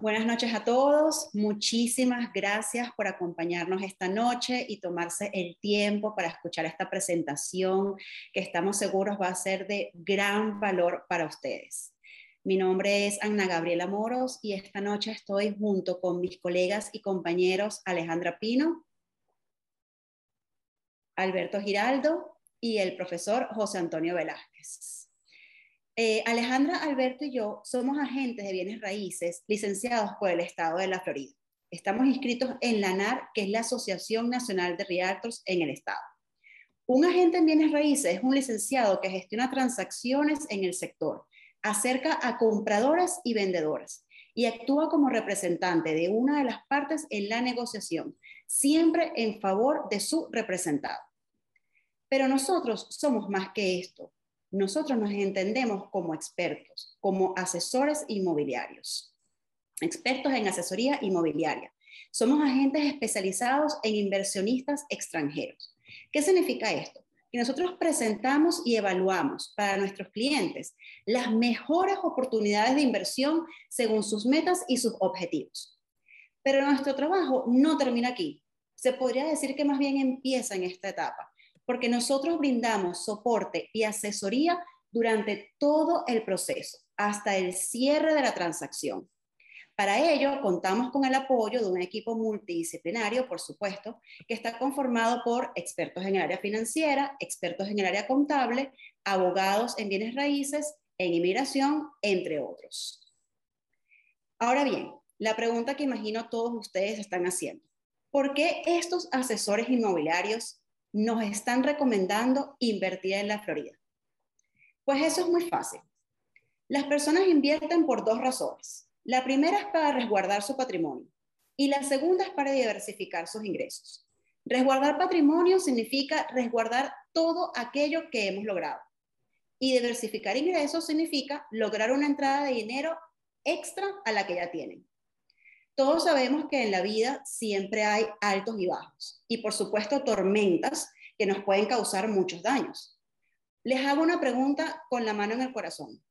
Buenas noches a todos. Muchísimas gracias por acompañarnos esta noche y tomarse el tiempo para escuchar esta presentación que estamos seguros va a ser de gran valor para ustedes. Mi nombre es Ana Gabriela Moros y esta noche estoy junto con mis colegas y compañeros Alejandra Pino, Alberto Giraldo y el profesor José Antonio Velázquez. Eh, Alejandra, Alberto y yo somos agentes de bienes raíces licenciados por el Estado de la Florida. Estamos inscritos en la ANAR, que es la Asociación Nacional de Realtors en el Estado. Un agente en bienes raíces es un licenciado que gestiona transacciones en el sector, acerca a compradoras y vendedoras y actúa como representante de una de las partes en la negociación, siempre en favor de su representado. Pero nosotros somos más que esto nosotros nos entendemos como expertos, como asesores inmobiliarios, expertos en asesoría inmobiliaria. Somos agentes especializados en inversionistas extranjeros. ¿Qué significa esto? Que nosotros presentamos y evaluamos para nuestros clientes las mejores oportunidades de inversión según sus metas y sus objetivos. Pero nuestro trabajo no termina aquí. Se podría decir que más bien empieza en esta etapa porque nosotros brindamos soporte y asesoría durante todo el proceso, hasta el cierre de la transacción. Para ello, contamos con el apoyo de un equipo multidisciplinario, por supuesto, que está conformado por expertos en el área financiera, expertos en el área contable, abogados en bienes raíces, en inmigración, entre otros. Ahora bien, la pregunta que imagino todos ustedes están haciendo. ¿Por qué estos asesores inmobiliarios nos están recomendando invertir en la Florida? Pues eso es muy fácil. Las personas invierten por dos razones. La primera es para resguardar su patrimonio y la segunda es para diversificar sus ingresos. Resguardar patrimonio significa resguardar todo aquello que hemos logrado. Y diversificar ingresos significa lograr una entrada de dinero extra a la que ya tienen. Todos sabemos que en la vida siempre hay altos y bajos y por supuesto tormentas que nos pueden causar muchos daños. Les hago una pregunta con la mano en el corazón.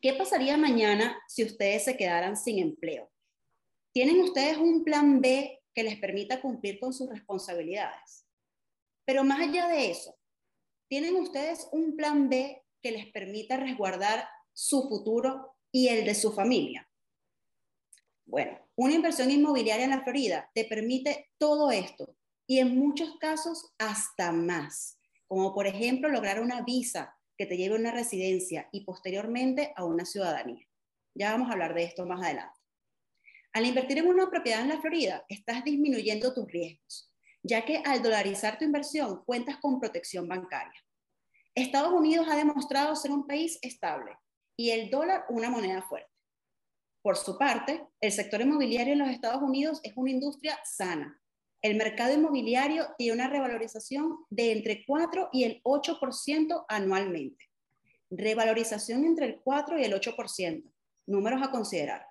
¿Qué pasaría mañana si ustedes se quedaran sin empleo? ¿Tienen ustedes un plan B que les permita cumplir con sus responsabilidades? Pero más allá de eso, ¿tienen ustedes un plan B que les permita resguardar su futuro y el de su familia? Bueno, una inversión inmobiliaria en la Florida te permite todo esto y en muchos casos hasta más, como por ejemplo lograr una visa que te lleve a una residencia y posteriormente a una ciudadanía. Ya vamos a hablar de esto más adelante. Al invertir en una propiedad en la Florida, estás disminuyendo tus riesgos, ya que al dolarizar tu inversión cuentas con protección bancaria. Estados Unidos ha demostrado ser un país estable y el dólar una moneda fuerte. Por su parte, el sector inmobiliario en los Estados Unidos es una industria sana. El mercado inmobiliario tiene una revalorización de entre 4 y el 8% anualmente. Revalorización entre el 4 y el 8%. Números a considerar.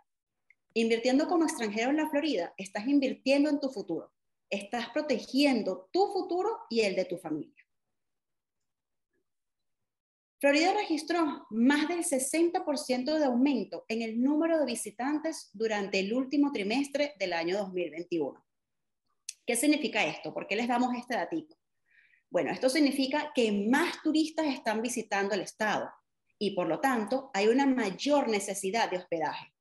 Invirtiendo como extranjero en la Florida, estás invirtiendo en tu futuro. Estás protegiendo tu futuro y el de tu familia. Florida registró más del 60% de aumento en el número de visitantes durante el último trimestre del año 2021. ¿Qué significa esto? ¿Por qué les damos este datito? Bueno, esto significa que más turistas están visitando el estado y por lo tanto hay una mayor necesidad de hospedaje.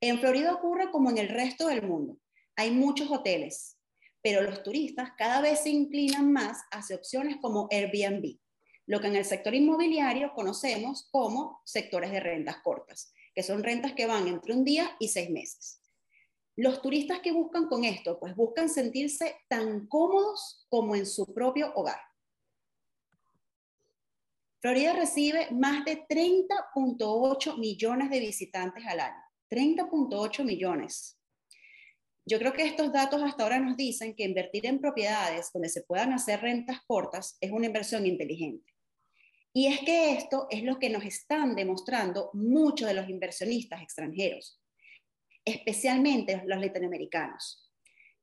En Florida ocurre como en el resto del mundo. Hay muchos hoteles, pero los turistas cada vez se inclinan más hacia opciones como Airbnb lo que en el sector inmobiliario conocemos como sectores de rentas cortas, que son rentas que van entre un día y seis meses. Los turistas que buscan con esto, pues buscan sentirse tan cómodos como en su propio hogar. Florida recibe más de 30.8 millones de visitantes al año. 30.8 millones. Yo creo que estos datos hasta ahora nos dicen que invertir en propiedades donde se puedan hacer rentas cortas es una inversión inteligente. Y es que esto es lo que nos están demostrando muchos de los inversionistas extranjeros, especialmente los latinoamericanos.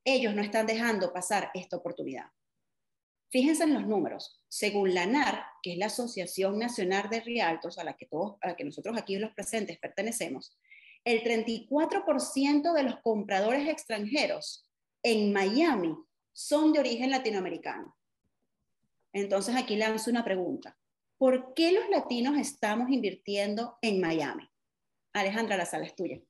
Ellos no están dejando pasar esta oportunidad. Fíjense en los números. Según la NAR, que es la Asociación Nacional de Rialtos, a la que, todos, a la que nosotros aquí los presentes pertenecemos, el 34% de los compradores extranjeros en Miami son de origen latinoamericano. Entonces aquí lanzo una pregunta. ¿Por qué los latinos estamos invirtiendo en Miami? Alejandra, la sala es tuya.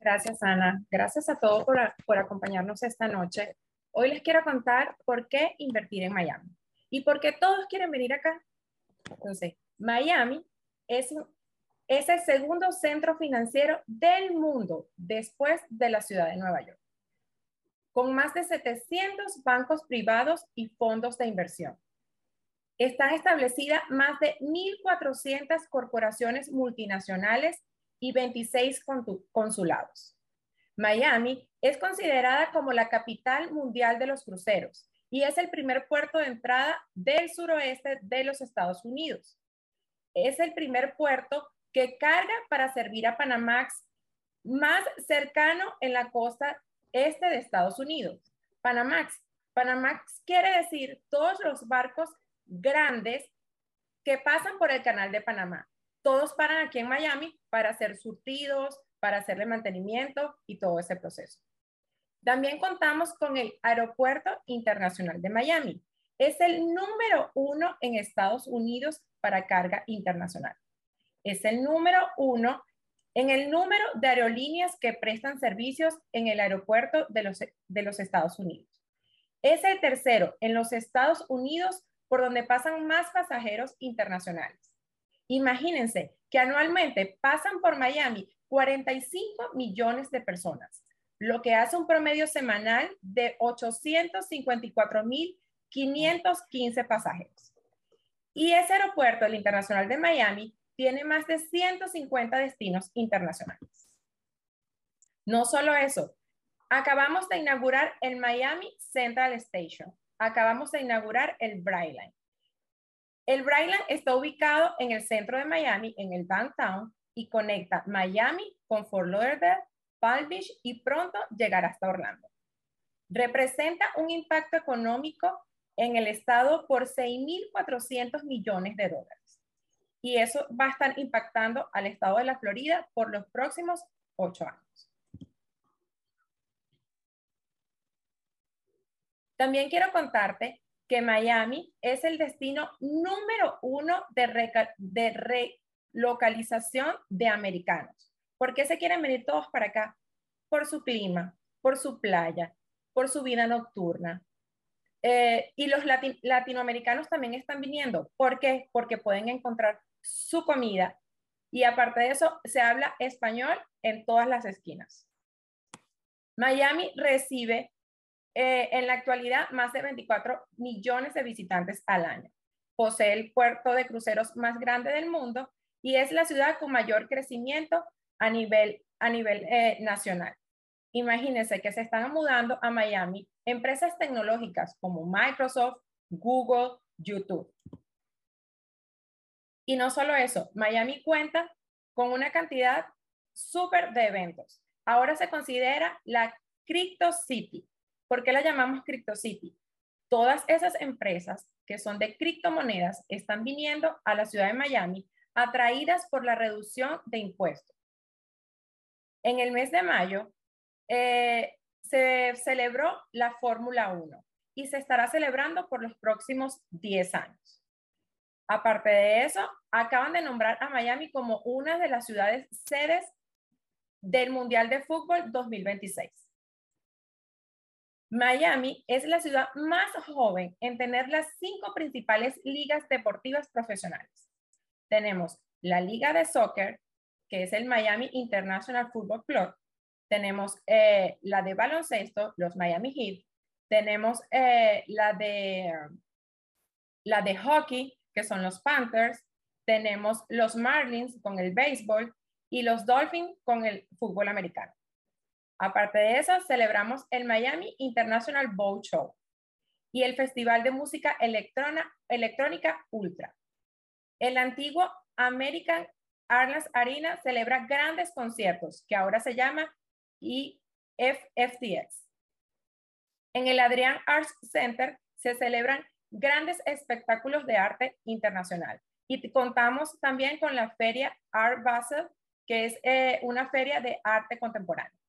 Gracias, Ana. Gracias a todos por, por acompañarnos esta noche. Hoy les quiero contar por qué invertir en Miami y por qué todos quieren venir acá. Entonces, Miami es, es el segundo centro financiero del mundo después de la ciudad de Nueva York, con más de 700 bancos privados y fondos de inversión. Están establecidas más de 1.400 corporaciones multinacionales y 26 consulados. Miami es considerada como la capital mundial de los cruceros y es el primer puerto de entrada del suroeste de los Estados Unidos. Es el primer puerto que carga para servir a Panamax más cercano en la costa este de Estados Unidos. Panamax. Panamax quiere decir todos los barcos grandes que pasan por el canal de Panamá. Todos paran aquí en Miami para hacer surtidos, para hacerle mantenimiento y todo ese proceso. También contamos con el Aeropuerto Internacional de Miami. Es el número uno en Estados Unidos para carga internacional. Es el número uno en el número de aerolíneas que prestan servicios en el aeropuerto de los, de los Estados Unidos. Es el tercero en los Estados Unidos por donde pasan más pasajeros internacionales. Imagínense que anualmente pasan por Miami 45 millones de personas, lo que hace un promedio semanal de 854.515 pasajeros. Y ese aeropuerto, el Internacional de Miami, tiene más de 150 destinos internacionales. No solo eso, acabamos de inaugurar el Miami Central Station, acabamos de inaugurar el Brightline. El Brightline está ubicado en el centro de Miami, en el downtown, y conecta Miami con Fort Lauderdale, Palm Beach y pronto llegará hasta Orlando. Representa un impacto económico en el estado por 6.400 millones de dólares. Y eso va a estar impactando al estado de la Florida por los próximos ocho años. También quiero contarte que Miami es el destino número uno de, relocalización de americanos. ¿Por qué se quieren venir todos para acá? Por su clima, por su playa, por su vida nocturna. Eh, y los latinoamericanos también están viniendo. ¿Por qué? Porque pueden encontrar su comida. Y aparte de eso, se habla español en todas las esquinas. Miami recibe eh, en la actualidad más de 24 millones de visitantes al año. Posee el puerto de cruceros más grande del mundo y es la ciudad con mayor crecimiento a nivel, a nivel eh, nacional. Imagínense que se están mudando a Miami empresas tecnológicas como Microsoft, Google, YouTube. Y no solo eso, Miami cuenta con una cantidad súper de eventos. Ahora se considera la Crypto City, ¿Por qué la llamamos CryptoCity? Todas esas empresas que son de criptomonedas están viniendo a la ciudad de Miami atraídas por la reducción de impuestos. En el mes de mayo eh, se celebró la Fórmula 1 y se estará celebrando por los próximos 10 años. Aparte de eso, acaban de nombrar a Miami como una de las ciudades sedes del Mundial de Fútbol 2026. Miami es la ciudad más joven en tener las cinco principales ligas deportivas profesionales. Tenemos la Liga de Soccer, que es el Miami International Football Club. Tenemos eh, la de baloncesto, los Miami Heat. Tenemos eh, la, de, la de hockey, que son los Panthers. Tenemos los Marlins con el béisbol y los Dolphins con el fútbol americano. Aparte de eso, celebramos el Miami International Boat Show y el Festival de Música Electrónica Ultra. El antiguo American Airlines Arena celebra grandes conciertos que ahora se llama EFTX. En el Adrian Arts Center se celebran grandes espectáculos de arte internacional y contamos también con la feria Art Basel que es eh, una feria de arte contemporáneo.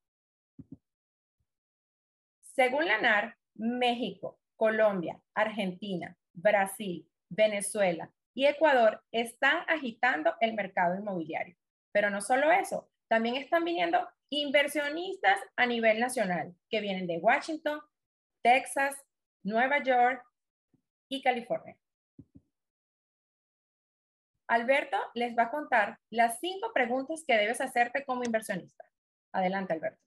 Según la NAR, México, Colombia, Argentina, Brasil, Venezuela y Ecuador están agitando el mercado inmobiliario. Pero no solo eso, también están viniendo inversionistas a nivel nacional que vienen de Washington, Texas, Nueva York y California. Alberto les va a contar las cinco preguntas que debes hacerte como inversionista. Adelante, Alberto.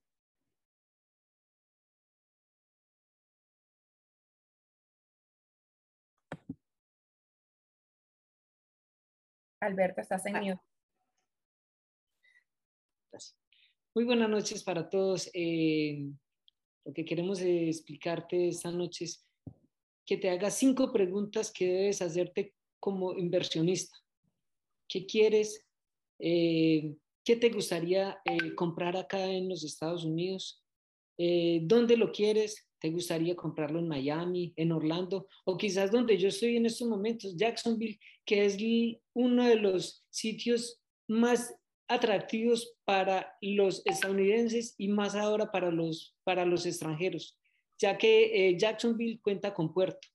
Alberto, estás en ah. mute. Muy buenas noches para todos. Eh, lo que queremos explicarte esta noche es que te hagas cinco preguntas que debes hacerte como inversionista. ¿Qué quieres? Eh, ¿Qué te gustaría eh, comprar acá en los Estados Unidos? ¿Dónde lo quieres? ¿Te gustaría comprarlo en Miami, en Orlando o quizás donde yo estoy en estos momentos, Jacksonville, que es uno de los sitios más atractivos para los estadounidenses y más ahora para los, para los extranjeros, ya que eh, Jacksonville cuenta con puerto.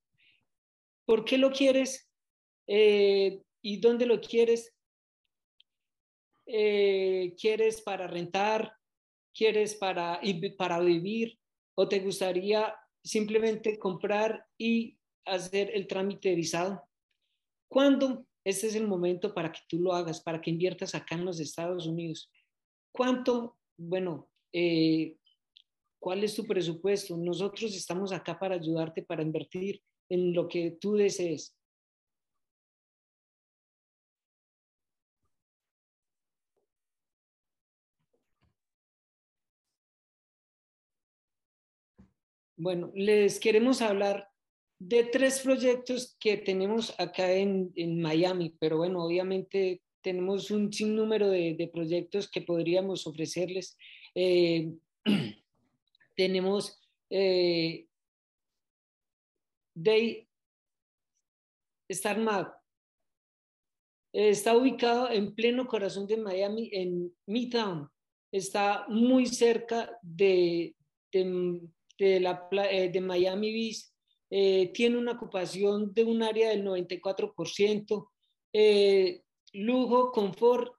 ¿Por qué lo quieres eh, y dónde lo quieres? Eh, ¿Quieres para rentar? ¿Quieres para, para vivir? ¿O te gustaría simplemente comprar y hacer el trámite de visado? ¿Cuándo este es el momento para que tú lo hagas, para que inviertas acá en los Estados Unidos. ¿Cuánto? Bueno, eh, ¿cuál es tu presupuesto? Nosotros estamos acá para ayudarte, para invertir en lo que tú desees. Bueno, les queremos hablar de tres proyectos que tenemos acá en, Miami, pero bueno, obviamente tenemos un sinnúmero de, de proyectos que podríamos ofrecerles. Eh, tenemos eh, Day Star Map. Está ubicado en pleno corazón de Miami, en Midtown. Está muy cerca de, la, eh, de Miami Beach eh, tiene una ocupación de un área del 94%, eh, lujo, confort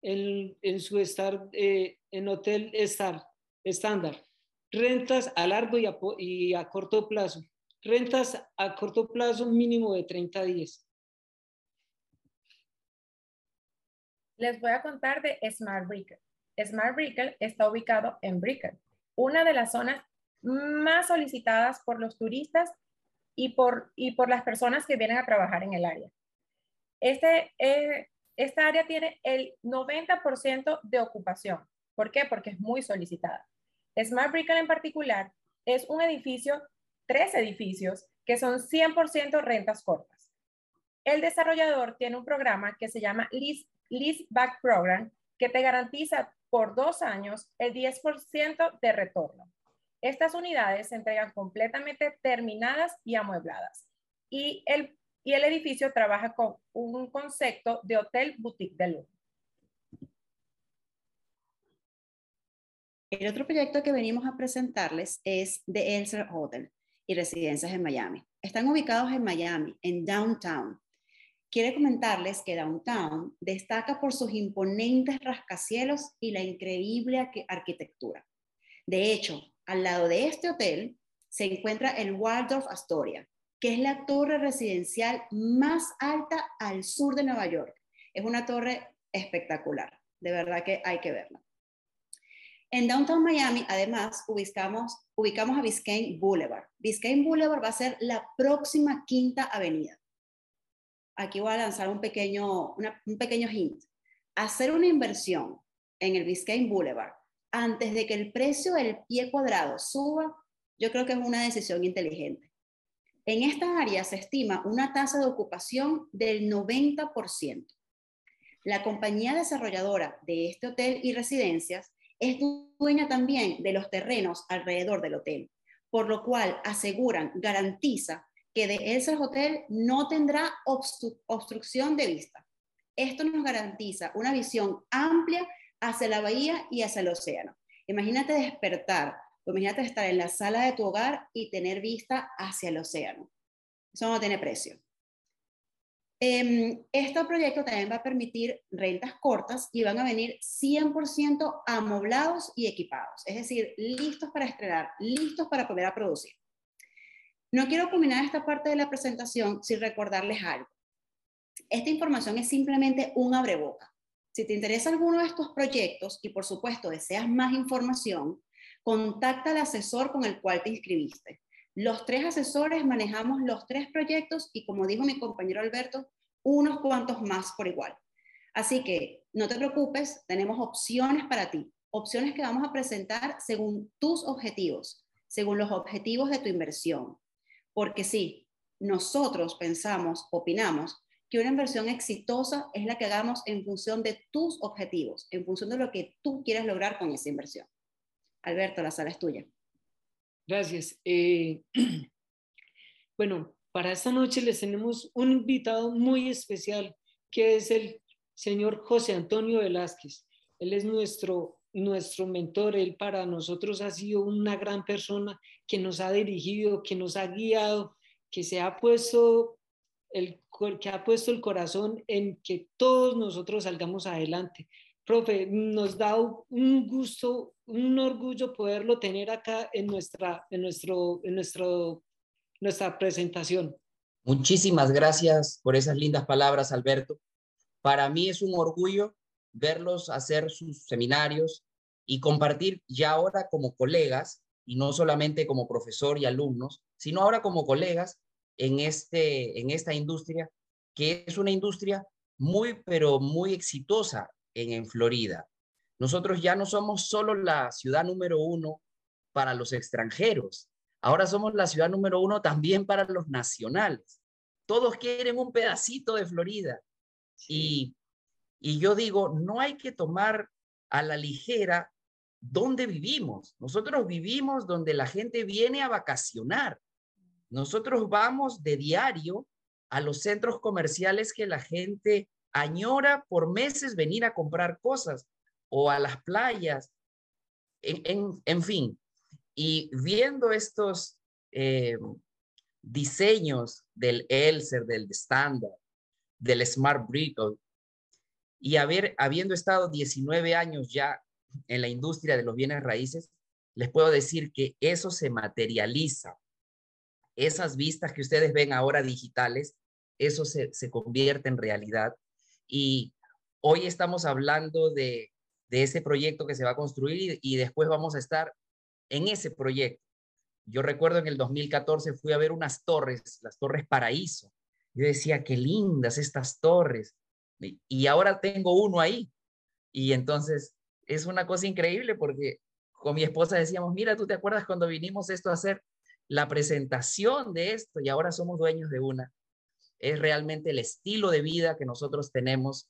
en, su estar eh, en hotel estar, estándar, rentas a largo y a, y a corto plazo, rentas a corto plazo mínimo de 30 días. Les voy a contar de Smart Brickle. Smart Brickle está ubicado en Brickell, una de las zonas más solicitadas por los turistas y por, y por las personas que vienen a trabajar en el área. Este, eh, esta área tiene el 90% de ocupación. ¿Por qué? Porque es muy solicitada. Smart Brickell en particular es un edificio, tres edificios, que son 100% rentas cortas. El desarrollador tiene un programa que se llama Lease, Lease Back Program, que te garantiza por dos años el 10% de retorno. Estas unidades se entregan completamente terminadas y amuebladas. Y el, y el edificio trabaja con un concepto de hotel boutique de lujo. El otro proyecto que venimos a presentarles es The Elser Hotel y residencias en Miami. Están ubicados en Miami, en Downtown. Quiere comentarles que Downtown destaca por sus imponentes rascacielos y la increíble arquitectura. De hecho, al lado de este hotel se encuentra el Waldorf Astoria, que es la torre residencial más alta al sur de Nueva York. Es una torre espectacular, de verdad que hay que verla. En Downtown Miami, además, ubicamos, ubicamos a Biscayne Boulevard. Biscayne Boulevard va a ser la próxima quinta avenida. Aquí voy a lanzar un pequeño, un pequeño hint. Hacer una inversión en el Biscayne Boulevard antes de que el precio del pie cuadrado suba, yo creo que es una decisión inteligente. En esta área se estima una tasa de ocupación del 90%. La compañía desarrolladora de este hotel y residencias es dueña también de los terrenos alrededor del hotel, por lo cual aseguran, garantiza que de ese hotel no tendrá obstrucción de vista. Esto nos garantiza una visión amplia hacia la bahía y hacia el océano. Imagínate despertar, imagínate estar en la sala de tu hogar y tener vista hacia el océano. Eso no tiene precio. Eh, este proyecto también va a permitir rentas cortas y van a venir 100% amoblados y equipados, es decir, listos para estrenar, listos para poder a producir. No quiero culminar esta parte de la presentación sin recordarles algo. Esta información es simplemente un abreboca. Si te interesa alguno de estos proyectos y por supuesto deseas más información, contacta al asesor con el cual te inscribiste. Los tres asesores manejamos los tres proyectos y como dijo mi compañero Alberto, unos cuantos más por igual. Así que no te preocupes, tenemos opciones para ti, opciones que vamos a presentar según tus objetivos, según los objetivos de tu inversión. Porque sí, nosotros pensamos, opinamos que una inversión exitosa es la que hagamos en función de tus objetivos, en función de lo que tú quieres lograr con esa inversión. Alberto, la sala es tuya. Gracias. Eh, bueno, para esta noche les tenemos un invitado muy especial, que es el señor José Antonio Velázquez. Él es nuestro, nuestro mentor, él para nosotros ha sido una gran persona que nos ha dirigido, que nos ha guiado, que se ha puesto el, que ha puesto el corazón en que todos nosotros salgamos adelante. Profe, nos da un gusto, un orgullo poderlo tener acá en nuestra, en nuestro, en nuestro nuestra presentación. Muchísimas gracias por esas lindas palabras, Alberto. Para mí es un orgullo verlos hacer sus seminarios y compartir ya ahora como colegas, y no solamente como profesor y alumnos, sino ahora como colegas en, este, en esta industria, que es una industria muy, pero muy exitosa en, en Florida. Nosotros ya no somos solo la ciudad número uno para los extranjeros, Ahora somos la ciudad número uno también para los nacionales. Todos quieren un pedacito de Florida. Y, y yo digo, no hay que tomar a la ligera dónde vivimos. Nosotros vivimos donde la gente viene a vacacionar. Nosotros vamos de diario a los centros comerciales que la gente añora por meses venir a comprar cosas o a las playas. En, en, en fin, y viendo estos eh, diseños del Elser, del Standard, del Smart Brick, y habiendo estado 19 años ya en la industria de los bienes raíces, les puedo decir que eso se materializa. Esas vistas que ustedes ven ahora digitales, eso se, se convierte en realidad. Y hoy estamos hablando de, de ese proyecto que se va a construir y, después vamos a estar en ese proyecto. Yo recuerdo en el 2014 fui a ver unas torres, las torres Paraíso. Yo decía, qué lindas estas torres. Y ahora tengo uno ahí. Y entonces es una cosa increíble porque con mi esposa decíamos, mira, ¿tú te acuerdas cuando vinimos esto a hacer la presentación de esto y ahora somos dueños de una? Es realmente el estilo de vida que nosotros tenemos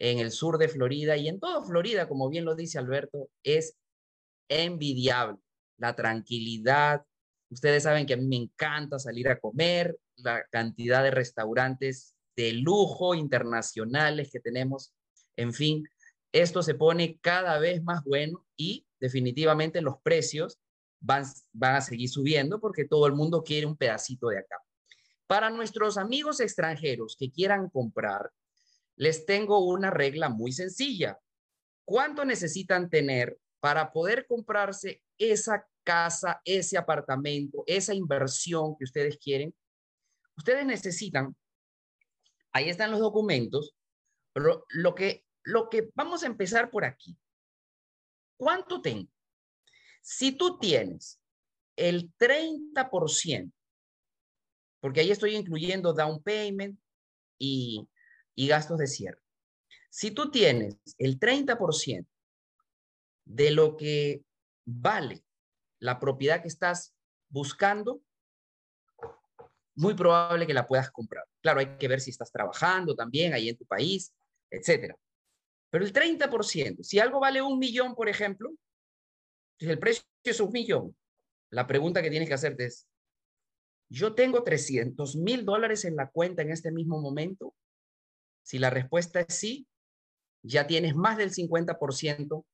en el sur de Florida y en toda Florida, como bien lo dice Alberto, es envidiable la tranquilidad. Ustedes saben que a mí me encanta salir a comer, la cantidad de restaurantes de lujo internacionales que tenemos. En fin, esto se pone cada vez más bueno y definitivamente los precios van, van a seguir subiendo porque todo el mundo quiere un pedacito de acá. Para nuestros amigos extranjeros que quieran comprar, les tengo una regla muy sencilla. ¿Cuánto necesitan tener para poder comprarse esa casa, ese apartamento, esa inversión que ustedes quieren, ustedes necesitan, ahí están los documentos, pero lo que, lo que vamos a empezar por aquí. ¿Cuánto tengo? Si tú tienes el 30%, porque ahí estoy incluyendo down payment y, y gastos de cierre. Si tú tienes el 30% de lo que vale la propiedad que estás buscando, muy probable que la puedas comprar. Claro, hay que ver si estás trabajando también ahí en tu país, etcétera. Pero el 30%, si algo vale un millón, por ejemplo, si el precio es un millón, la pregunta que tienes que hacerte es, ¿yo tengo 300 mil dólares en la cuenta en este mismo momento? Si la respuesta es sí, ya tienes más del 50%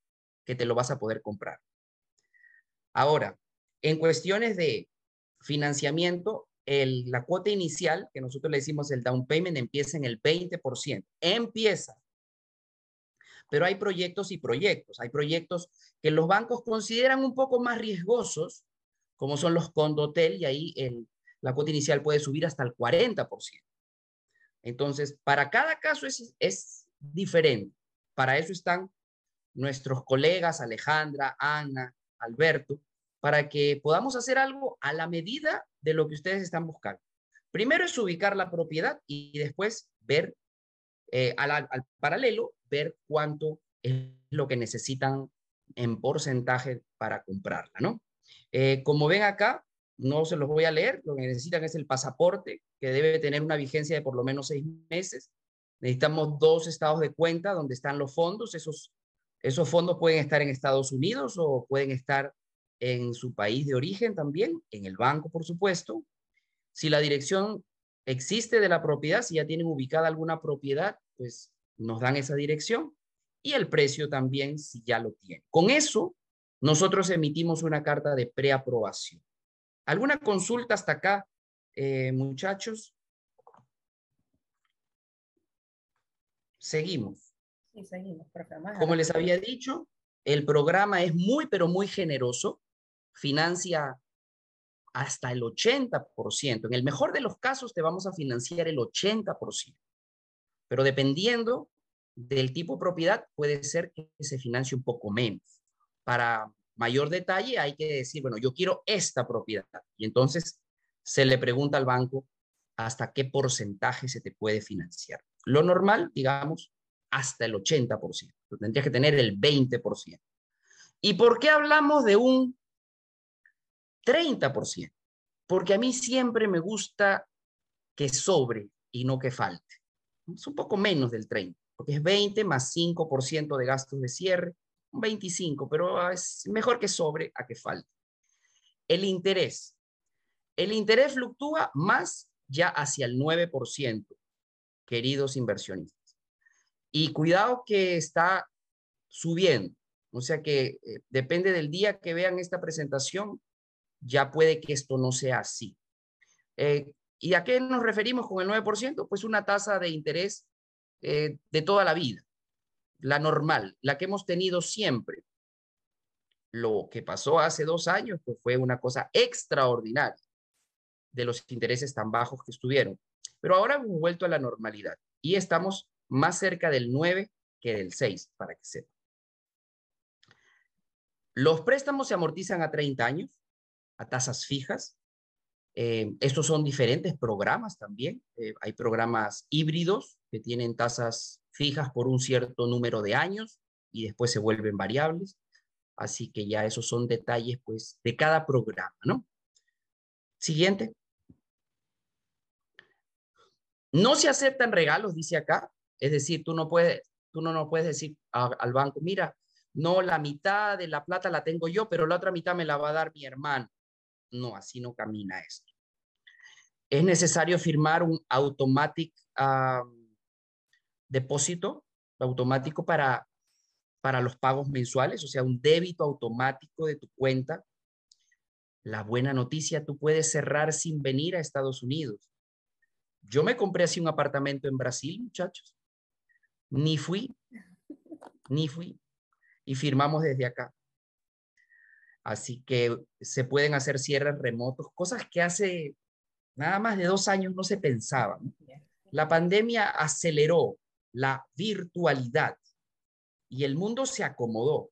que te lo vas a poder comprar. Ahora, en cuestiones de financiamiento, la cuota inicial, que nosotros le decimos el down payment, empieza en el 20%. Empieza. Pero hay proyectos y proyectos. Hay proyectos que los bancos consideran un poco más riesgosos, como son los condotel, y ahí la cuota inicial puede subir hasta el 40%. Entonces, para cada caso es, es diferente. Para eso están nuestros colegas Alejandra, Ana, Alberto, para que podamos hacer algo a la medida de lo que ustedes están buscando. Primero es ubicar la propiedad y después ver eh, al, paralelo, ver cuánto es lo que necesitan en porcentaje para comprarla, ¿no? Eh, como ven acá, no se los voy a leer, lo que necesitan es el pasaporte, que debe tener una vigencia de por lo menos seis meses. Necesitamos dos estados de cuenta donde están los fondos. Esos, esos fondos pueden estar en Estados Unidos o pueden estar en su país de origen también, en el banco, por supuesto. Si la dirección existe de la propiedad, si ya tienen ubicada alguna propiedad, pues nos dan esa dirección y el precio también si ya lo tienen. Con eso, nosotros emitimos una carta de preaprobación. ¿Alguna consulta hasta acá, eh, muchachos? Seguimos. Sí, seguimos, Como les había dicho, el programa es muy, pero muy generoso financia hasta el 80%. En el mejor de los casos te vamos a financiar el 80%. Pero dependiendo del tipo de propiedad, puede ser que se financie un poco menos. Para mayor detalle hay que decir, bueno, yo quiero esta propiedad. Y entonces se le pregunta al banco hasta qué porcentaje se te puede financiar. Lo normal, digamos, hasta el 80%. Tendrías que tener el 20%. ¿Y por qué hablamos de un 30%, porque a mí siempre me gusta que sobre y no que falte. Es un poco menos del 30, porque es 20 más 5% de gastos de cierre, un 25, pero es mejor que sobre a que falte. El interés. El interés fluctúa más ya hacia el 9%, queridos inversionistas. Y cuidado que está subiendo. O sea que eh, depende del día que vean esta presentación, ya puede que esto no sea así. Eh, ¿Y a qué nos referimos con el 9%? Pues una tasa de interés eh, de toda la vida, la normal, la que hemos tenido siempre. Lo que pasó hace dos años pues fue una cosa extraordinaria de los intereses tan bajos que estuvieron. Pero ahora hemos vuelto a la normalidad y estamos más cerca del 9 que del 6, para que sepan. Los préstamos se amortizan a 30 años, a tasas fijas. Eh, estos son diferentes programas también. Eh, hay programas híbridos que tienen tasas fijas por un cierto número de años y después se vuelven variables. Así que ya esos son detalles pues de cada programa, ¿no? Siguiente. No se aceptan regalos, dice acá. Es decir, tú no puedes, tú no, no puedes decir al banco, mira, no, la mitad de la plata la tengo yo, pero la otra mitad me la va a dar mi hermano. No, así no camina esto. Es necesario firmar un automatic depósito automático para, para los pagos mensuales, o sea, un débito automático de tu cuenta. La buena noticia, tú puedes cerrar sin venir a Estados Unidos. Yo me compré así un apartamento en Brasil, muchachos. Ni fui, ni fui. Y firmamos desde acá. Así que se pueden hacer cierres remotos, cosas que hace nada más de dos años no se pensaban. La pandemia aceleró la virtualidad y el mundo se acomodó.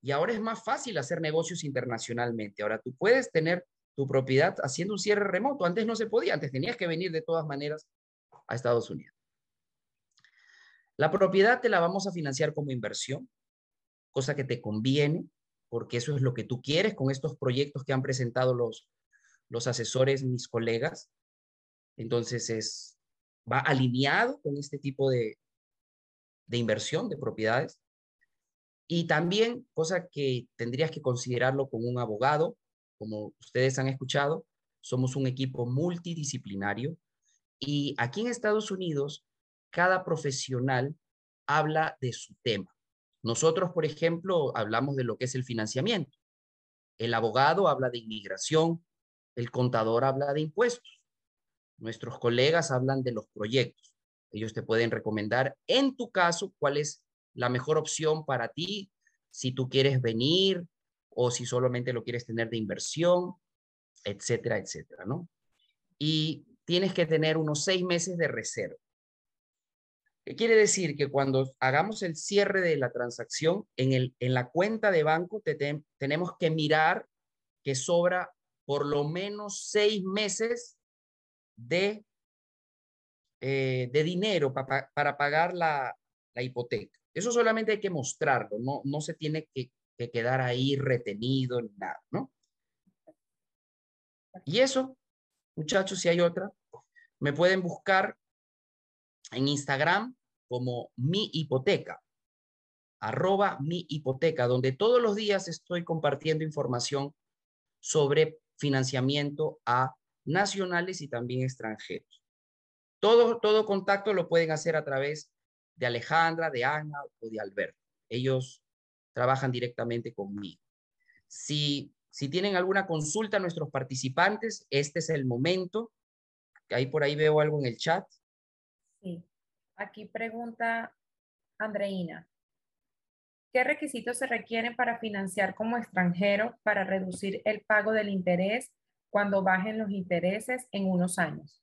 Y ahora es más fácil hacer negocios internacionalmente. Ahora tú puedes tener tu propiedad haciendo un cierre remoto. Antes no se podía, antes tenías que venir de todas maneras a Estados Unidos. La propiedad te la vamos a financiar como inversión, cosa que te conviene, porque eso es lo que tú quieres con estos proyectos que han presentado los, los asesores, mis colegas. Entonces, es, va alineado con este tipo de, de inversión de propiedades. Y también, cosa que tendrías que considerarlo con un abogado, como ustedes han escuchado, somos un equipo multidisciplinario y aquí en Estados Unidos, cada profesional habla de su tema. Nosotros, por ejemplo, hablamos de lo que es el financiamiento. El abogado habla de inmigración, el contador habla de impuestos. Nuestros colegas hablan de los proyectos. Ellos te pueden recomendar, en tu caso, cuál es la mejor opción para ti, si tú quieres venir o si solamente lo quieres tener de inversión, etcétera, etcétera, ¿no? Y tienes que tener unos seis meses de reserva. ¿Qué quiere decir? Que cuando hagamos el cierre de la transacción, en, el, en la cuenta de banco tenemos que mirar que sobra por lo menos seis meses de, eh, de dinero para pagar la, la, hipoteca. Eso solamente hay que mostrarlo, no, no se tiene que, que quedar ahí retenido ni nada, ¿no? Y eso, muchachos, si hay otra, me pueden buscar en Instagram como mi hipoteca, arroba mi hipoteca, donde todos los días estoy compartiendo información sobre financiamiento a nacionales y también extranjeros. Todo, todo contacto lo pueden hacer a través de Alejandra, de Ana o de Alberto. Ellos trabajan directamente conmigo. Si, si tienen alguna consulta a nuestros participantes, este es el momento. Ahí por ahí veo algo en el chat. Sí. Aquí pregunta Andreina. ¿Qué requisitos se requieren para financiar como extranjero para reducir el pago del interés cuando bajen los intereses en unos años?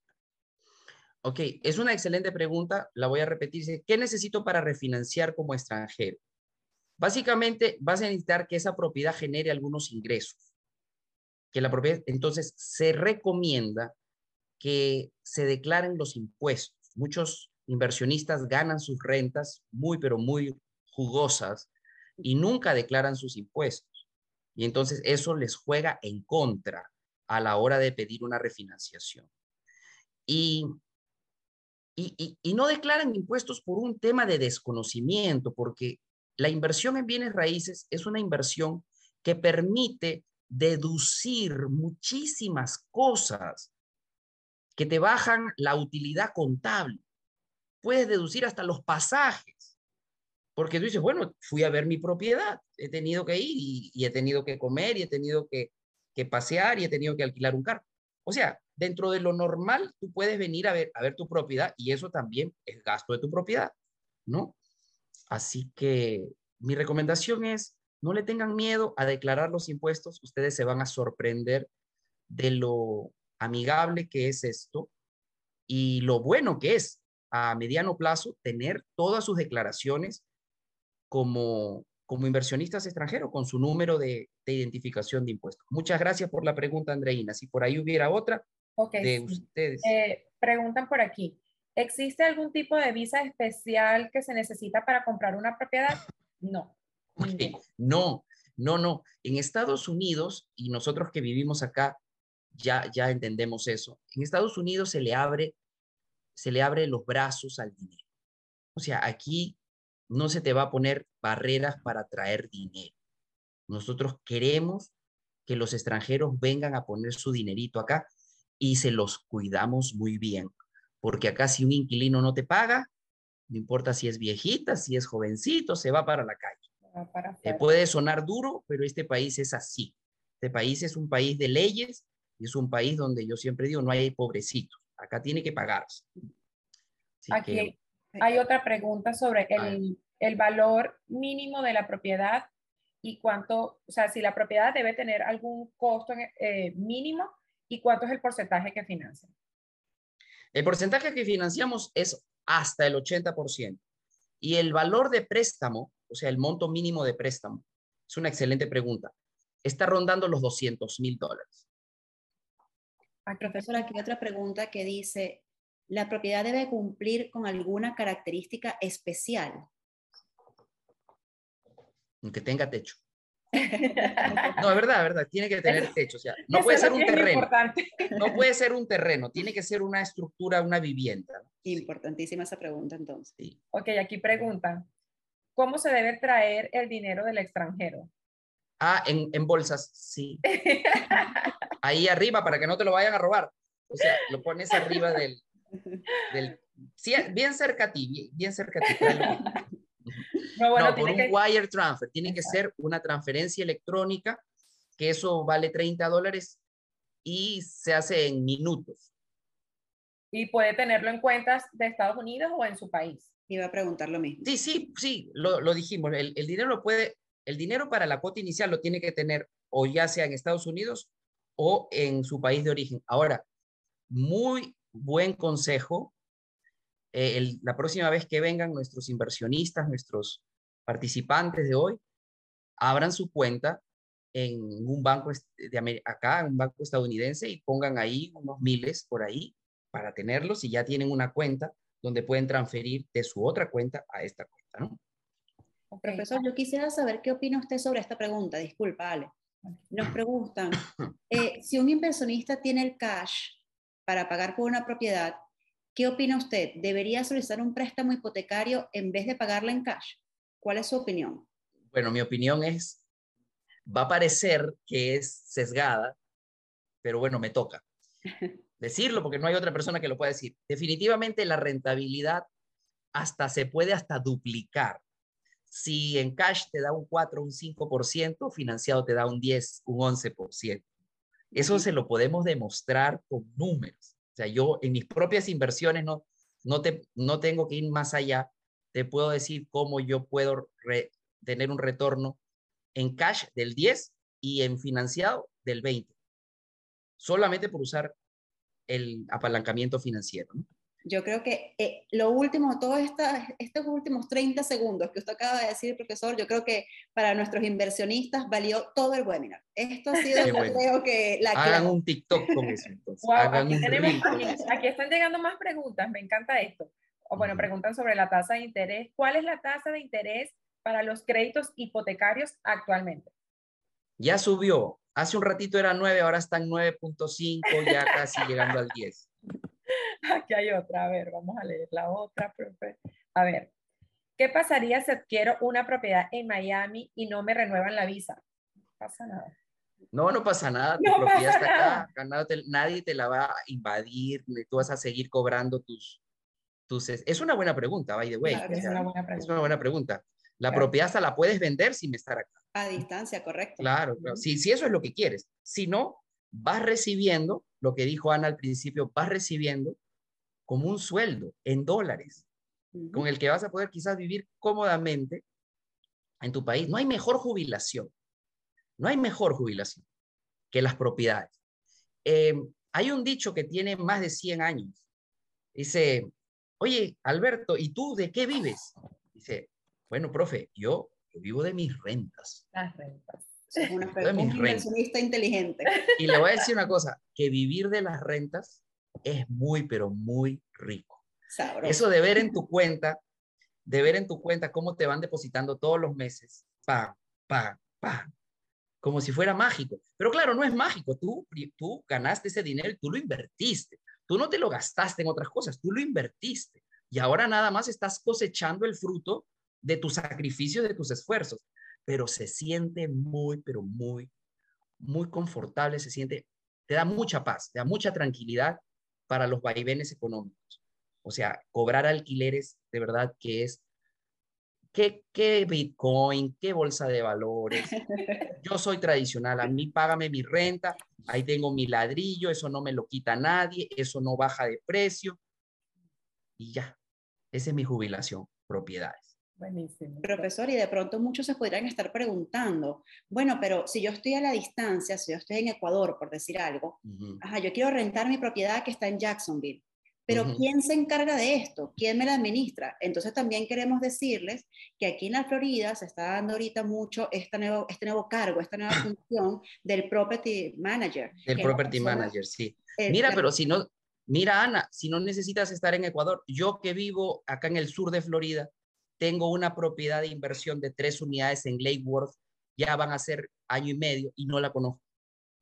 Ok, es una excelente pregunta. La voy a repetir. ¿Qué necesito para refinanciar como extranjero? Básicamente, vas a necesitar que esa propiedad genere algunos ingresos. Que la propiedad, entonces, se recomienda que se declaren los impuestos. Muchos inversionistas ganan sus rentas muy, pero muy jugosas y nunca declaran sus impuestos. Y entonces eso les juega en contra a la hora de pedir una refinanciación. Y, y, y, no declaran impuestos por un tema de desconocimiento, porque la inversión en bienes raíces es una inversión que permite deducir muchísimas cosas que te bajan la utilidad contable. Puedes deducir hasta los pasajes porque tú dices, bueno, fui a ver mi propiedad, he tenido que ir y, he tenido que comer y he tenido que, que, pasear y he tenido que alquilar un carro. O sea, dentro de lo normal, tú puedes venir a ver, a ver tu propiedad y eso también es gasto de tu propiedad, ¿no? Así que mi recomendación es, no le tengan miedo a declarar los impuestos, ustedes se van a sorprender de lo amigable que es esto y lo bueno que es a mediano plazo tener todas sus declaraciones como, como inversionistas extranjeros con su número de, identificación de impuestos. Muchas gracias por la pregunta, Andreina. Si por ahí hubiera otra de ustedes. Eh, preguntan por aquí. ¿Existe algún tipo de visa especial que se necesita para comprar una propiedad? No. No, no, no. En Estados Unidos, y nosotros que vivimos acá, ya, ya entendemos eso. En Estados Unidos se le abre, se le abre los brazos al dinero. O sea, aquí no se te va a poner barreras para traer dinero. Nosotros queremos que los extranjeros vengan a poner su dinerito acá y se los cuidamos muy bien, porque acá si un inquilino no te paga, no importa si es viejita, si es jovencito, se va para la calle. Te puede sonar duro, pero este país es así. Este país es un país de leyes y es un país donde yo siempre digo, no hay pobrecitos. Acá tiene que pagarse. Aquí, hay otra pregunta sobre el, el, valor mínimo de la propiedad y cuánto, o sea, si la propiedad debe tener algún costo eh, mínimo y cuánto es el porcentaje que financian. El porcentaje que financiamos es hasta el 80%. Y el valor de préstamo, o sea, el monto mínimo de préstamo, es una excelente pregunta. Está rondando los 200 mil dólares. Profesor, aquí hay otra pregunta que dice, la propiedad debe cumplir con alguna característica especial. Que tenga techo. No, es verdad, es verdad, tiene que tener techo. O sea, no puede ser un terreno. No puede ser un terreno, tiene que ser una estructura, una vivienda. Importantísima esa pregunta entonces. Sí. Ok, aquí preguntan, ¿cómo se debe traer el dinero del extranjero? Ah, en, en bolsas, sí. Ahí arriba para que no te lo vayan a robar. O sea, lo pones arriba del, del, bien cerca a ti, bien, cerca a ti. No, bueno, por un wire transfer. Tiene que ser una transferencia electrónica, que eso vale 30 dólares y se hace en minutos. Y puede tenerlo en cuentas de Estados Unidos o en su país. Iba a preguntar lo mismo. Sí, sí, sí, lo, lo dijimos. El, el, dinero lo puede, el dinero para la cuota inicial lo tiene que tener o ya sea en Estados Unidos o en su país de origen. Ahora, muy buen consejo. Eh, la próxima vez que vengan nuestros inversionistas, nuestros participantes de hoy, abran su cuenta en un banco de acá, un banco estadounidense y pongan ahí unos miles por ahí para tenerlos y ya tienen una cuenta donde pueden transferir de su otra cuenta a esta cuenta, ¿no? Profesor, yo quisiera saber qué opina usted sobre esta pregunta. Disculpa, Ale. Nos preguntan, eh, si un inversionista tiene el cash para pagar por una propiedad, ¿qué opina usted? ¿Debería solicitar un préstamo hipotecario en vez de pagarla en cash? ¿Cuál es su opinión? Bueno, mi opinión es, va a parecer que es sesgada, pero bueno, me toca decirlo porque no hay otra persona que lo pueda decir. Definitivamente la rentabilidad hasta se puede hasta duplicar. Si en cash te da un 4, un 5%, financiado te da un 10, un 11%. Eso se lo podemos demostrar con números. O sea, yo en mis propias inversiones no, no, te, no tengo que ir más allá. Te puedo decir cómo yo puedo tener un retorno en cash del 10 y en financiado del 20. Solamente por usar el apalancamiento financiero. Yo creo que eh, lo último, todos estos últimos 30 segundos que usted acaba de decir, profesor, yo creo que para nuestros inversionistas valió todo el webinar. Esto ha sido, yo creo que la Hagan un TikTok con eso. aquí, aquí, están llegando más preguntas, me encanta esto. O bueno, preguntan sobre la tasa de interés. ¿Cuál es la tasa de interés para los créditos hipotecarios actualmente? Ya subió, Hace un ratito era 9, ahora está en 9.5, ya casi llegando al 10. Aquí hay otra, a ver, vamos a leer la otra, profe. A ver, ¿qué pasaría si adquiero una propiedad en Miami y no me renuevan la visa? No pasa nada. No, no pasa nada. Tu propiedad está acá. nadie te la va a invadir. Tú vas a seguir cobrando tus, tus. Es una buena pregunta, by the way. es, una buena pregunta. es una buena pregunta. La propiedad hasta la puedes vender sin estar acá. A distancia, correcto. Claro, Si, si eso es lo que quieres. Si no, vas recibiendo, lo que dijo Ana al principio, vas recibiendo como un sueldo en dólares, con el que vas a poder quizás vivir cómodamente en tu país. No hay mejor jubilación, no hay mejor jubilación que las propiedades. Eh, hay un dicho que tiene más de 100 años. Dice, oye, Alberto, ¿y tú de qué vives? Dice, bueno, profe, yo vivo de mis rentas. Las rentas. Es una un inversionista inteligente. Y le voy a decir una cosa, que vivir de las rentas es muy, pero muy rico. Eso de ver en tu cuenta, de ver en tu cuenta cómo te van depositando todos los meses, pa, pa, pa, como si fuera mágico. Pero claro, no es mágico. Tú, tú ganaste ese dinero y tú lo invertiste. Tú no te lo gastaste en otras cosas, tú lo invertiste. Y ahora nada más estás cosechando el fruto de tus sacrificios, de tus esfuerzos, pero se siente muy, pero muy, muy confortable, se siente, te da mucha paz, te da mucha tranquilidad para los vaivenes económicos. O sea, cobrar alquileres de verdad que es, ¿qué, qué Bitcoin? ¿Qué bolsa de valores? Yo soy tradicional, a mí págame mi renta, ahí tengo mi ladrillo, eso no me lo quita nadie, eso no baja de precio y ya, esa es mi jubilación, propiedades. Buenísimo. Profesor, y de pronto muchos se podrían estar preguntando, bueno, pero si yo estoy a la distancia, si yo estoy en Ecuador, por decir algo, ajá, yo quiero rentar mi propiedad que está en Jacksonville, pero ¿quién se encarga de esto? ¿Quién me la administra? Entonces también queremos decirles que aquí en la Florida se está dando ahorita mucho este nuevo, este nuevo cargo, esta nueva función del Property Manager. Del Property Manager, sí. Mira, pero si no, mira Ana, si no necesitas estar en Ecuador, yo que vivo acá en el sur de Florida, tengo una propiedad de inversión de tres unidades en Lake Worth, ya van a ser año y medio y no la conozco.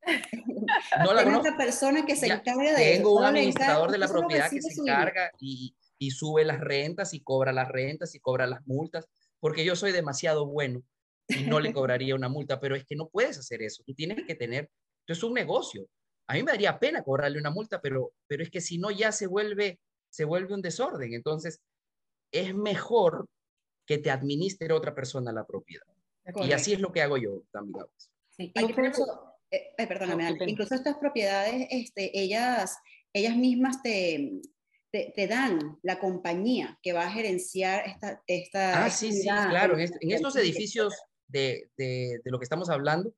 No la conozco. persona que se encarga de Tengo un administrador de la propiedad que se encarga y, y sube las rentas y cobra las rentas y cobra las multas, porque yo soy demasiado bueno y no le cobraría una multa, pero es que no puedes hacer eso, tú tienes que tener, esto es un negocio. A mí me daría pena cobrarle una multa, pero, pero es que si no ya se vuelve, se vuelve un desorden. Entonces, es mejor que te administre otra persona la propiedad. Y así es lo que hago yo también. Sí, incluso, eh, eh, perdóname, incluso estas propiedades, este, ellas, ellas mismas te, te, dan la compañía que va a gerenciar esta... esta ah, sí, sí, claro. En, estos edificios de, de, de, lo que estamos hablando,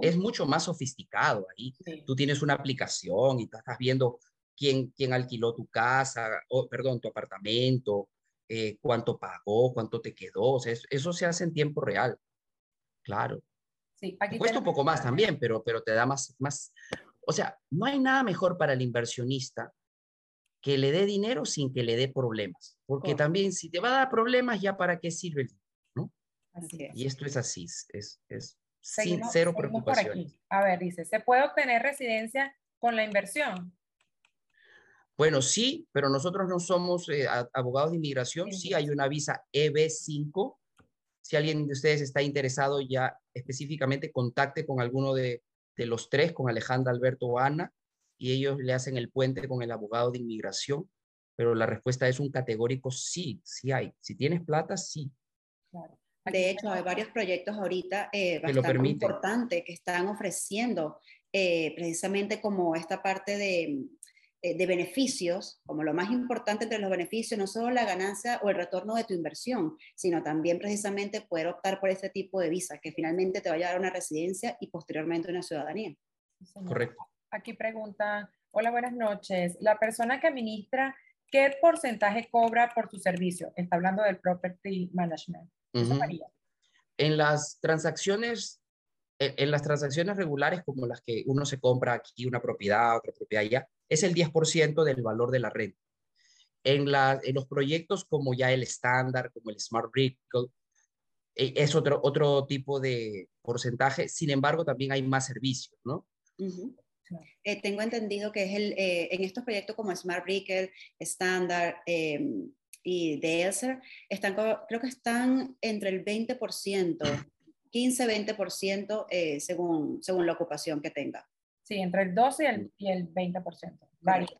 es mucho más sofisticado ahí. Tú tienes una aplicación y estás viendo quién, quién alquiló tu casa, o, perdón, tu apartamento, eh, cuánto pagó, cuánto te quedó. O sea, eso, se hace en tiempo real. Claro. Sí, aquí Cuesta un poco más también, pero, pero te da más, más. O sea, no hay nada mejor para el inversionista que le dé dinero sin que le dé problemas. Porque también si te va a dar problemas, ya para qué sirve el dinero, ¿no? Así es. Y esto es así, es, es sin cero preocupación. A ver, dice, ¿se puede obtener residencia con la inversión? Bueno, sí, pero nosotros no somos eh, abogados de inmigración. Sí, hay una visa EB5. Si alguien de ustedes está interesado ya específicamente, contacte con alguno de, los tres, con Alejandra, Alberto o Ana, y ellos le hacen el puente con el abogado de inmigración. Pero la respuesta es un categórico sí, sí hay. Si tienes plata, sí. De hecho, hay varios proyectos ahorita eh, bastante importantes que están ofreciendo eh, precisamente como esta parte de, de beneficios, como lo más importante entre los beneficios, no solo la ganancia o el retorno de tu inversión, sino también precisamente poder optar por este tipo de visa, que finalmente te vaya a dar una residencia y posteriormente una ciudadanía. Correcto. Aquí pregunta, hola, buenas noches. La persona que administra, ¿qué porcentaje cobra por su servicio? Está hablando del property management. En las transacciones en las transacciones regulares como las que uno se compra aquí una propiedad, otra propiedad allá, es el 10% del valor de la renta. En, en los proyectos como ya el estándar, como el Smart Brick, eh, es otro, otro tipo de porcentaje. Sin embargo, también hay más servicios, ¿no? Eh, tengo entendido que es el, eh, en estos proyectos como Smart Brickle, Standard y Delser, están, creo que están entre el 20%, 15-20% según, según la ocupación que tenga. Sí, entre el 12 y el, y el 20%. Varía,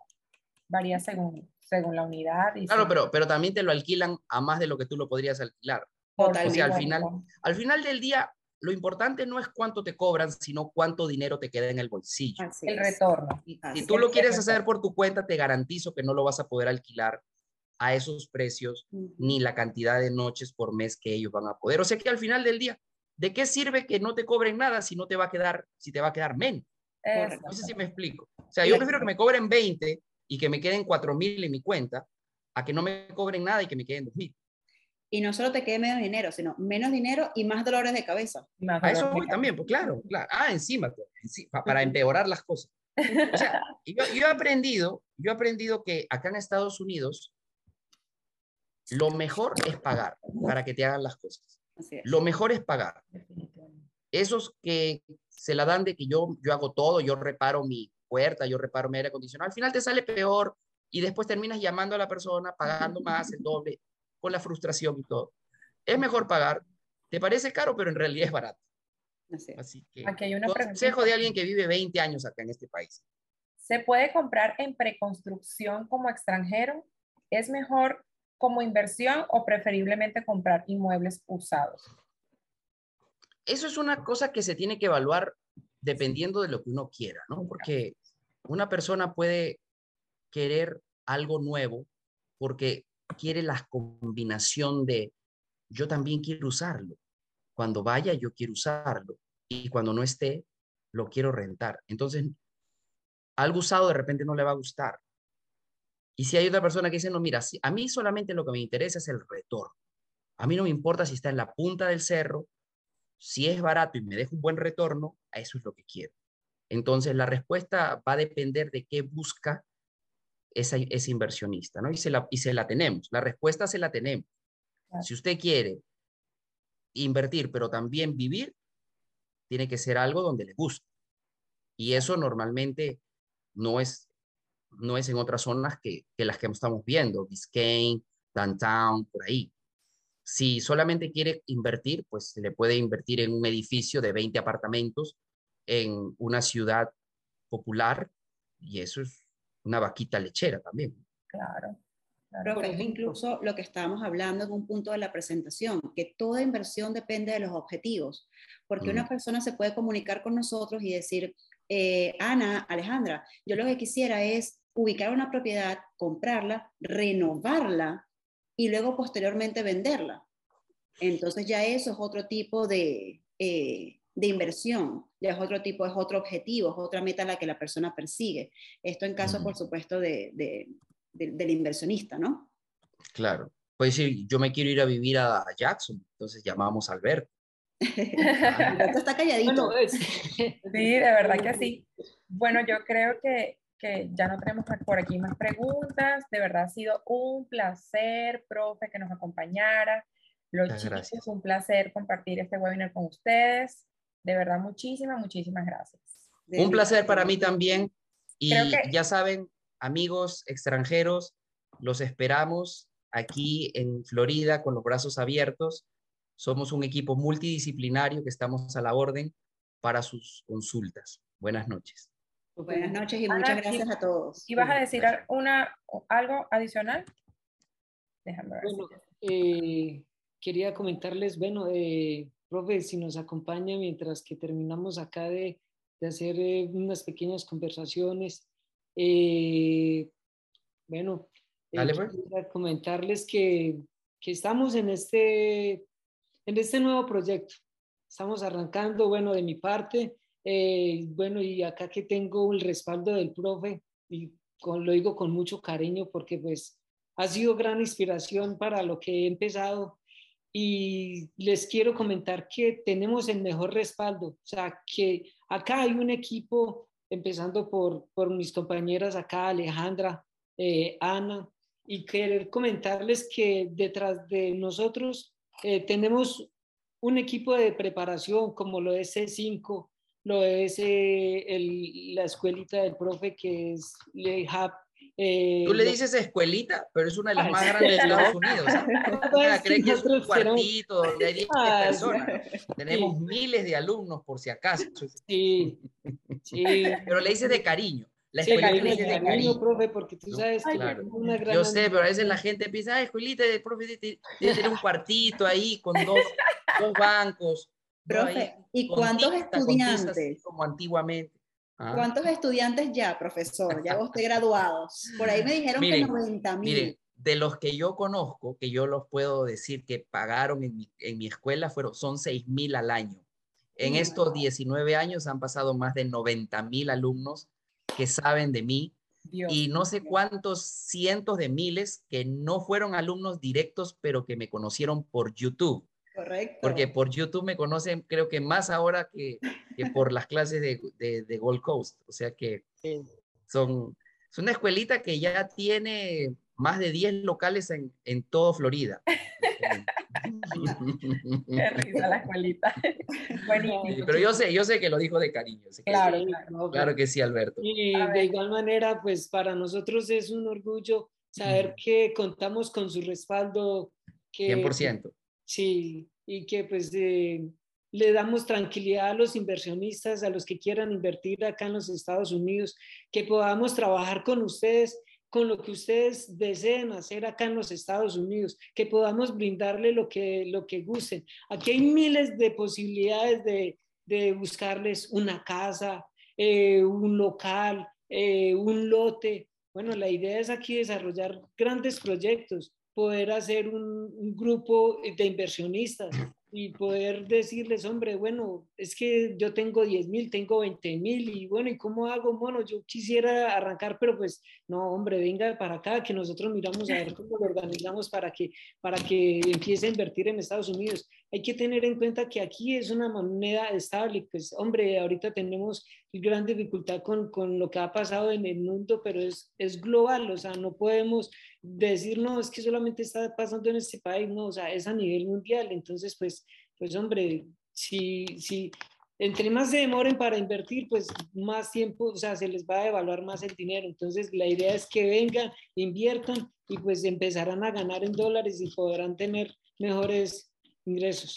varía según, según la unidad. claro, pero, pero también te lo alquilan a más de lo que tú lo podrías alquilar. Totalmente. O sea, al final, al final del día, lo importante no es cuánto te cobran, sino cuánto dinero te queda en el bolsillo. el retorno. Si tú lo quieres hacer por tu cuenta, te garantizo que no lo vas a poder alquilar a esos precios ni la cantidad de noches por mes que ellos van a poder. O sea que al final del día, ¿de qué sirve que no te cobren nada si no te va a quedar, si te va a quedar menos? No sé si me explico. O sea, yo prefiero que me cobren 20 y que me queden 4 mil en mi cuenta a que no me cobren nada y que me queden 2 mil. Y no solo te quede menos dinero, sino menos dinero y más dolores de cabeza. a eso voy también, pues claro, claro. Ah, encima, pues, para empeorar las cosas. O sea, yo, yo, he aprendido, yo he aprendido que acá en Estados Unidos lo mejor es pagar para que te hagan las cosas. Lo mejor es pagar. Esos que se la dan de que yo, yo hago todo, yo reparo mi puerta, yo reparo mi aire acondicionado, al final te sale peor y después terminas llamando a la persona, pagando más, el doble, con la frustración y todo. Es mejor pagar, te parece caro, pero en realidad es barato. Así que, Aquí hay una consejo de alguien que vive 20 años acá en este país. ¿Se puede comprar en preconstrucción como extranjero? ¿Es mejor como inversión o preferiblemente comprar inmuebles usados? eso es una cosa que se tiene que evaluar dependiendo de lo que uno quiera, ¿no? Porque una persona puede querer algo nuevo porque quiere la combinación de yo también quiero usarlo. Cuando vaya, yo quiero usarlo. Y cuando no esté, lo quiero rentar. Entonces, algo usado de repente no le va a gustar. Y si hay otra persona que dice, no, mira, a mí solamente lo que me interesa es el retorno. A mí no me importa si está en la punta del cerro si es barato y me deja un buen retorno, a eso es lo que quiero. Entonces, la respuesta va a depender de qué busca ese inversionista, ¿no? Y se, la, y se la tenemos, la respuesta se la tenemos. Si usted quiere invertir, pero también vivir, tiene que ser algo donde le guste. Y eso normalmente no es, no es en otras zonas que, que las que estamos viendo, Biscayne, Downtown, por ahí. Si solamente quiere invertir, pues se le puede invertir en un edificio de 20 apartamentos en una ciudad popular y eso es una vaquita lechera también. Claro. Profe, incluso lo que estábamos hablando en un punto de la presentación, que toda inversión depende de los objetivos, porque una persona se puede comunicar con nosotros y decir, eh, Ana, Alejandra, yo lo que quisiera es ubicar una propiedad, comprarla, renovarla y luego posteriormente venderla. Entonces ya eso es otro tipo de, eh, de inversión, ya es otro tipo, es otro objetivo, es otra meta a la que la persona persigue. Esto en caso, por supuesto, de, de, del inversionista, ¿no? Claro. Pues sí, yo me quiero ir a vivir a Jackson, entonces llamamos a Alberto. Alberto está calladito. sí, de verdad que sí. Bueno, yo creo que, que ya no tenemos por aquí más preguntas. De verdad ha sido un placer, profe, que nos acompañara. Los chicos, es un placer compartir este webinar con ustedes. De verdad, muchísimas, muchísimas gracias. Un placer para mí también. Y ya saben, amigos extranjeros, los esperamos aquí en Florida con los brazos abiertos. Somos un equipo multidisciplinario que estamos a la orden para sus consultas. Buenas noches. Buenas noches y muchas gracias a todos. ¿Y vas a decir una, algo adicional? Déjame ver. Bueno, eh, quería comentarles, bueno, eh, profe, si nos acompaña mientras que terminamos acá de, de hacer eh, unas pequeñas conversaciones. Eh, bueno, eh, pues. comentarles que, que, estamos en este, en este nuevo proyecto. Estamos arrancando, bueno, de mi parte, eh, bueno, y acá que tengo el respaldo del profe, y con, lo digo con mucho cariño porque pues ha sido gran inspiración para lo que he empezado. Y les quiero comentar que tenemos el mejor respaldo, o sea, que acá hay un equipo, empezando por, por mis compañeras acá, Alejandra, eh, Ana, y querer comentarles que detrás de nosotros eh, tenemos un equipo de preparación como lo es C5, lo es eh, el, la escuelita del profe que es LEHAP, eh, Tú le dices escuelita, pero es una de las más grandes de Estados Unidos. ¿eh? cree que es un cuartito donde hay 10 personas. Tenemos miles de alumnos, por si acaso. Sí, sí. Pero le dices de cariño. La escuelita sí, le de cariño, profe, porque tú sabes que claro. una gran... Yo sé, pero a veces la gente piensa, ah, escuelita, el profe tiene que tener un cuartito ahí con dos, dos bancos. Profe, ¿y cuántos estudiantes? Como antiguamente. Ah. ¿Cuántos estudiantes ya, profesor? Ya vos te graduados. Por ahí me dijeron que 90 mil. Miren, de los que yo conozco, que yo los puedo decir que pagaron en mi, escuela, fueron, son 6 mil al año. En estos 19 años han pasado más de 90 mil alumnos que saben de mí y no sé cuántos cientos de miles que no fueron alumnos directos, pero que me conocieron por YouTube. Correcto. Porque por YouTube me conocen, creo que más ahora que, que por las clases de, de, Gold Coast. O sea que son, es una escuelita que ya tiene más de 10 locales en, en todo Florida. Qué risa la escuelita. pero yo sé, yo sé que lo dijo de cariño. claro, claro, claro, que sí, Alberto. Y de igual manera, pues para nosotros es un orgullo saber que contamos con su respaldo. Que, 100%. Sí, y que pues eh, le damos tranquilidad a los inversionistas, a los que quieran invertir acá en los Estados Unidos, que podamos trabajar con ustedes con lo que ustedes deseen hacer acá en los Estados Unidos, que podamos brindarle lo que, lo que gusten. Aquí hay miles de posibilidades de, de buscarles una casa, eh, un local, eh, un lote. Bueno, la idea es aquí desarrollar grandes proyectos poder hacer un, grupo de inversionistas y poder decirles, hombre, bueno, es que yo tengo 10 mil, tengo 20 mil y bueno, ¿y cómo hago? Bueno, yo quisiera arrancar, pero pues no, hombre, venga para acá, que nosotros miramos a ver cómo lo organizamos para que, para que empiece a invertir en Estados Unidos. Hay que tener en cuenta que aquí es una moneda estable, pues hombre, ahorita tenemos gran dificultad con, con lo que ha pasado en el mundo, pero es, es global, o sea, no podemos decir, no, es que solamente está pasando en este país, no, o sea, es a nivel mundial. Entonces, pues, pues hombre, si, si entre más se demoren para invertir, pues más tiempo, o sea, se les va a evaluar más el dinero. Entonces, la idea es que vengan, inviertan y pues empezarán a ganar en dólares y podrán tener mejores ingresos.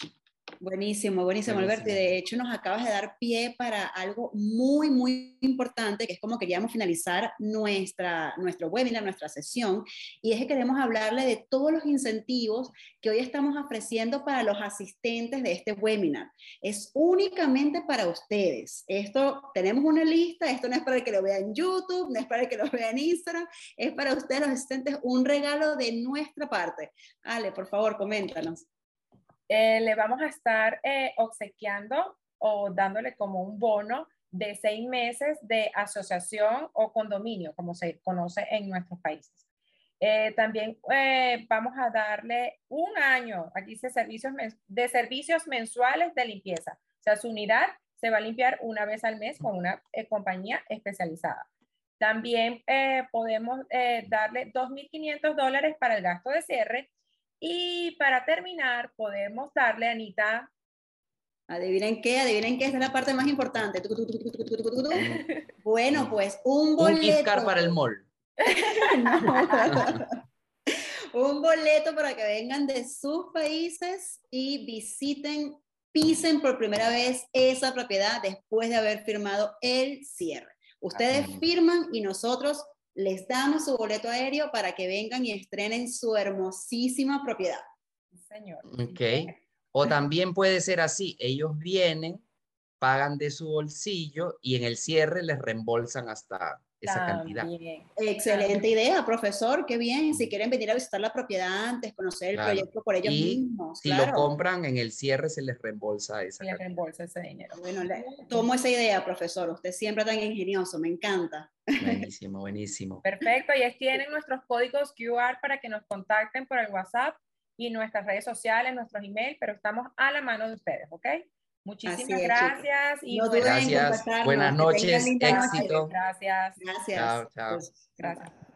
Buenísimo, buenísimo, Alberto. Y de hecho nos acabas de dar pie para algo muy, muy importante, que es como queríamos finalizar nuestra, nuestro webinar, nuestra sesión. Y es que queremos hablarle de todos los incentivos que hoy estamos ofreciendo para los asistentes de este webinar. Es únicamente para ustedes. Esto, tenemos una lista, esto no es para el que lo vea en YouTube, no es para el que lo vea en Instagram, es para ustedes los asistentes un regalo de nuestra parte. Ale, por favor, coméntanos. Eh, le vamos a estar eh, obsequiando o dándole como un bono de seis meses de asociación o condominio, como se conoce en nuestros países. Eh, también vamos a darle un año, aquí dice servicios de servicios mensuales de limpieza. O sea, su unidad se va a limpiar una vez al mes con una compañía especializada. También podemos darle 2.500 dólares para el gasto de cierre y para terminar, podemos darle, Anita. Adivinen qué, adivinen qué, esta es la parte más importante. Bueno, pues un boleto. Un para el mall. un boleto para que vengan de sus países y visiten, pisen por primera vez esa propiedad después de haber firmado el cierre. Ustedes firman y nosotros les damos su boleto aéreo para que vengan y estrenen su hermosísima propiedad. Señor. Ok. O también puede ser así, ellos vienen, pagan de su bolsillo y en el cierre les reembolsan hasta esa cantidad. Excelente idea, profesor, qué bien. Si quieren venir a visitar la propiedad antes, conocer el proyecto por ellos mismos. Si lo compran en el cierre, se les reembolsa esa. Se les reembolsa ese dinero. Bueno, tomo esa idea, profesor. Usted siempre tan ingenioso, me encanta. Buenísimo, buenísimo. Perfecto, y tienen nuestros códigos QR para que nos contacten por el WhatsApp y nuestras redes sociales, nuestros emails, pero estamos a la mano de ustedes, ¿ok? Muchísimas gracias. Y no gracias. Buenas noches. Éxito. Gracias. Gracias. Chao, chao. Gracias.